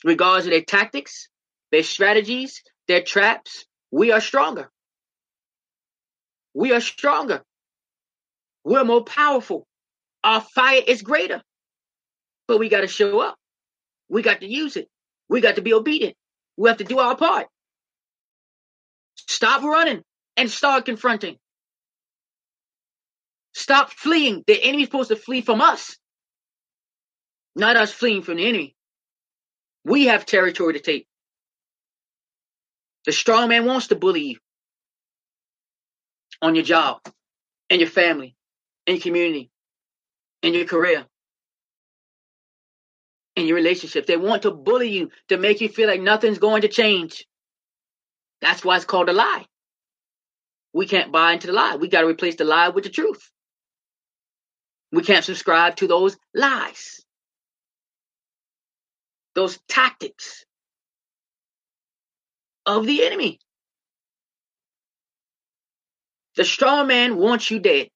Regardless of their tactics, their strategies, their traps, we are stronger. We are stronger. We're more powerful. Our fire is greater. But we got to show up. We got to use it. We got to be obedient. We have to do our part. Stop running and start confronting. Stop fleeing. The enemy's supposed to flee from us, not us fleeing from the enemy. We have territory to take. The strong man wants to bully you on your job, and your family, and your community, and your career, and your relationship. They want to bully you to make you feel like nothing's going to change. That's why it's called a lie. We can't buy into the lie. We got to replace the lie with the truth. We can't subscribe to those lies, those tactics of the enemy. The strong man wants you dead.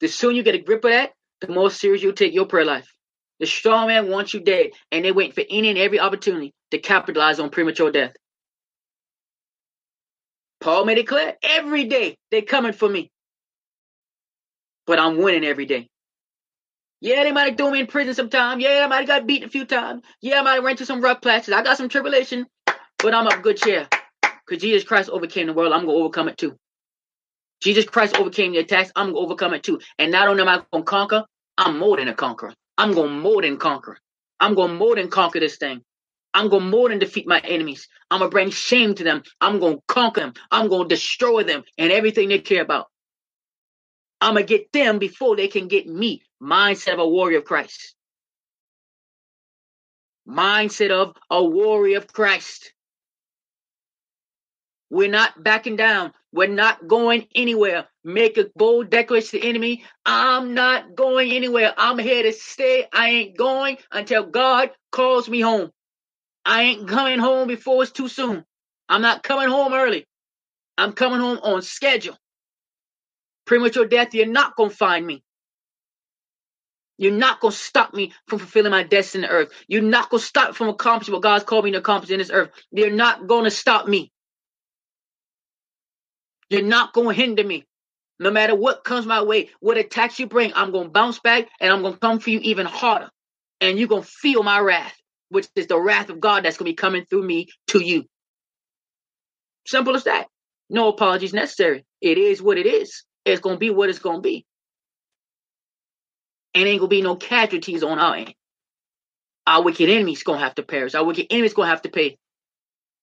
The sooner you get a grip of that, the more serious you'll take your prayer life. The strong man wants you dead, and they wait for any and every opportunity to capitalize on premature death. Paul made it clear every day they're coming for me. But I'm winning every day. Yeah, they might have thrown me in prison sometime. Yeah, I might have got beaten a few times. Yeah, I might have ran through some rough patches. I got some tribulation, but I'm of good cheer. Because Jesus Christ overcame the world, I'm going to overcome it too. Jesus Christ overcame the attacks, I'm going to overcome it too. And not only am I going to conquer, I'm more than a conqueror. I'm going to more than conquer. I'm going to more than conquer this thing. I'm going to more than defeat my enemies. I'm going to bring shame to them. I'm going to conquer them. I'm going to destroy them and everything they care about. I'm going to get them before they can get me. Mindset of a warrior of Christ. Mindset of a warrior of Christ. We're not backing down. We're not going anywhere. Make a bold declaration to the enemy. I'm not going anywhere. I'm here to stay. I ain't going until God calls me home. I ain't coming home before it's too soon. I'm not coming home early. I'm coming home on schedule. Premature death, you're not going to find me. You're not going to stop me from fulfilling my destiny on earth. You're not going to stop from accomplishing what God's called me to accomplish in this earth. You're not going to stop me. You're not going to hinder me. No matter what comes my way, what attacks you bring, I'm going to bounce back and I'm going to come for you even harder. And you're going to feel my wrath, which is the wrath of God that's going to be coming through me to you. Simple as that. No apologies necessary. It is what it is. It's going to be what it's going to be. And ain't going to be no casualties on our end. Our wicked enemies going to have to perish. Our wicked enemies going to have to pay.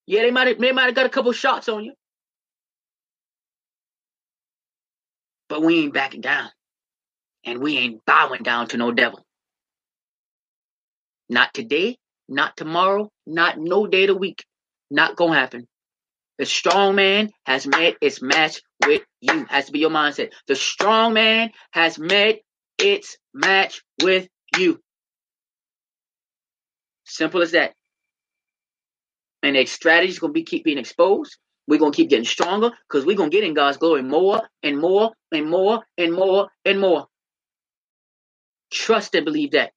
Yeah, they might have, they might have got a couple shots on you. But we ain't backing down. And we ain't bowing down to no devil. Not today, not tomorrow, not no day of the week. Not gonna happen. The strong man has met its match with you. Has to be your mindset. The strong man has met its match with you. Simple as that. And their strategy is gonna be keep being exposed. We're going to keep getting stronger because we're going to get in God's glory more and more and more and more and more. Trust and believe that.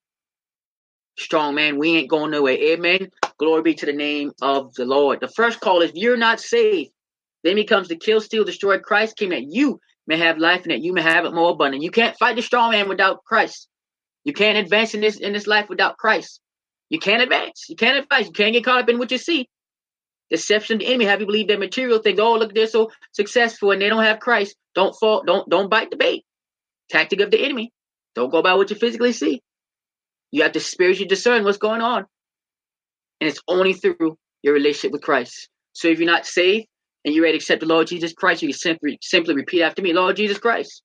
Strong man, we ain't going nowhere. Amen. Glory be to the name of the Lord. The first call is you're not saved. Then he comes to kill, steal, destroy. Christ came that you may have life and that you may have it more abundant. You can't fight the strong man without Christ. You can't advance in this in this life without Christ. You can't advance. You can't advance. You can't get caught up in what you see. Deception of the enemy. Have you believe that material things? Oh, look, they're so successful and they don't have Christ. Don't fall. Don't don't bite the bait. Tactic of the enemy. Don't go by what you physically see. You have to spiritually discern what's going on. And it's only through your relationship with Christ. So if you're not saved and you're ready to accept the Lord Jesus Christ, you can simply simply repeat after me, Lord Jesus Christ,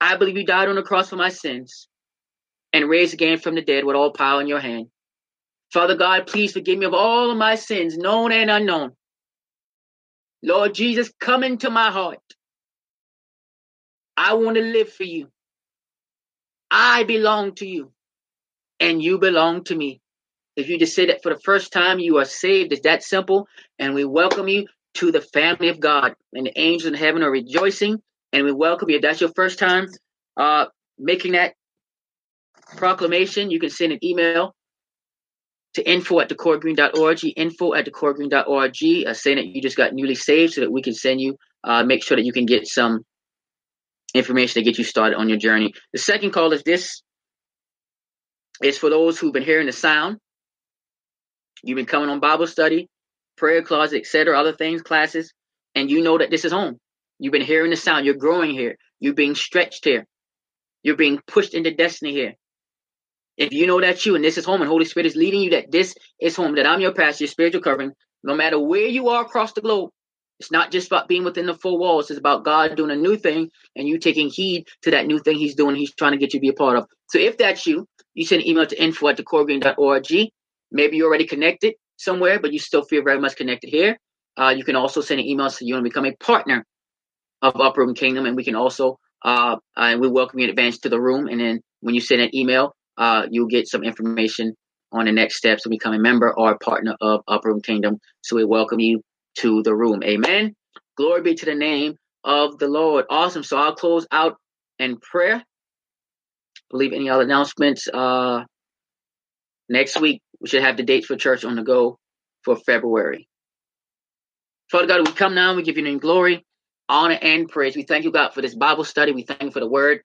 I believe you died on the cross for my sins and raised again from the dead with all power in your hand. Father God, please forgive me of all of my sins, known and unknown. Lord Jesus, come into my heart. I want to live for you. I belong to you, and you belong to me. If you just say that for the first time, you are saved. It's that simple. And we welcome you to the family of God. And the angels in heaven are rejoicing. And we welcome you. If that's your first time uh, making that proclamation, you can send an email to info at decoygreen.org, info at decoygreen.org, uh, saying that you just got newly saved so that we can send you, uh, make sure that you can get some information to get you started on your journey. The second call is this. is for those who've been hearing the sound. You've been coming on Bible study, prayer closet, etc., other things, classes, and you know that this is home. You've been hearing the sound. You're growing here. You're being stretched here. You're being pushed into destiny here. If you know that you and this is home and Holy Spirit is leading you that this is home, that I'm your pastor, your spiritual covering, no matter where you are across the globe, it's not just about being within the four walls. It's about God doing a new thing and you taking heed to that new thing He's doing, He's trying to get you to be a part of. So if that's you, you send an email to info at decoygreen.org. Maybe you're already connected somewhere, but you still feel very much connected here. Uh, you can also send an email so you want to become a partner of Upper Room Kingdom, and we can also uh, and we welcome you in advance to the room. And then when you send an email, uh, you'll get some information on the next steps to become a member or a partner of Upper Room Kingdom. So we welcome you to the room. Amen. Glory be to the name of the Lord. Awesome. So I'll close out in prayer. Believe any other announcements. Uh, next week we should have the dates for church on the go for February. Father God, we come now. We give you name glory, honor, and praise. We thank you, God, for this Bible study. We thank you for the word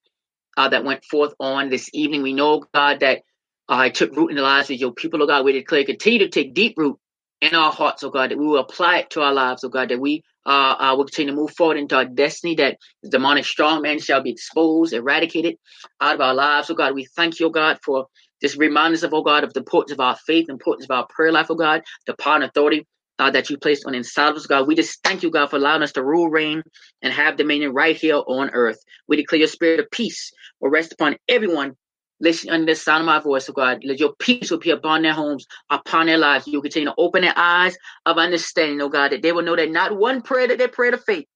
uh, that went forth on this evening. We know, God, that uh, took root in the lives of your people, oh God. We declare continue to take deep root in our hearts, oh God, that we will apply it to our lives, oh God, that we uh, uh, will continue to move forward into our destiny, that the demonic strong man shall be exposed, eradicated out of our lives, oh God. We thank you, oh God, for this remind us of, oh God, of the importance of our faith, importance of our prayer life, oh God, the power and authority uh, that you placed on inside of us, God. We just thank you, God, for allowing us to rule, reign, and have dominion right here on earth. We declare your spirit of peace will rest upon everyone Listen under the sound of my voice, oh God. Let your peace will be upon their homes, upon their lives. You continue to open their eyes of understanding, oh God, that they will know that not one prayer that they pray to faith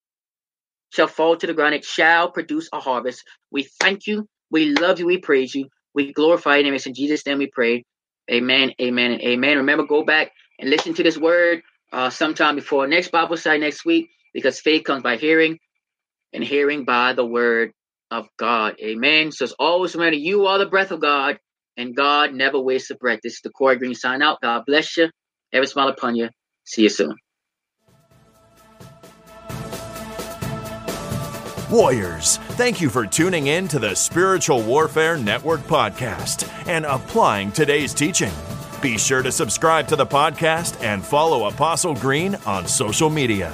shall fall to the ground. It shall produce a harvest. We thank you. We love you. We praise you. We glorify your name. It's in Jesus' name we pray. Amen, amen, and amen. Remember, go back and listen to this word uh, sometime before next Bible study next week because faith comes by hearing and hearing by the word of God. Amen. So it's always remember you are the breath of God, and God never wastes a breath. This is Decoy Green sign out. God bless you. Every smile upon you. See you soon. Warriors, thank you for tuning in to the Spiritual Warfare Network podcast and applying today's teaching. Be sure to subscribe to the podcast and follow Apostle Green on social media.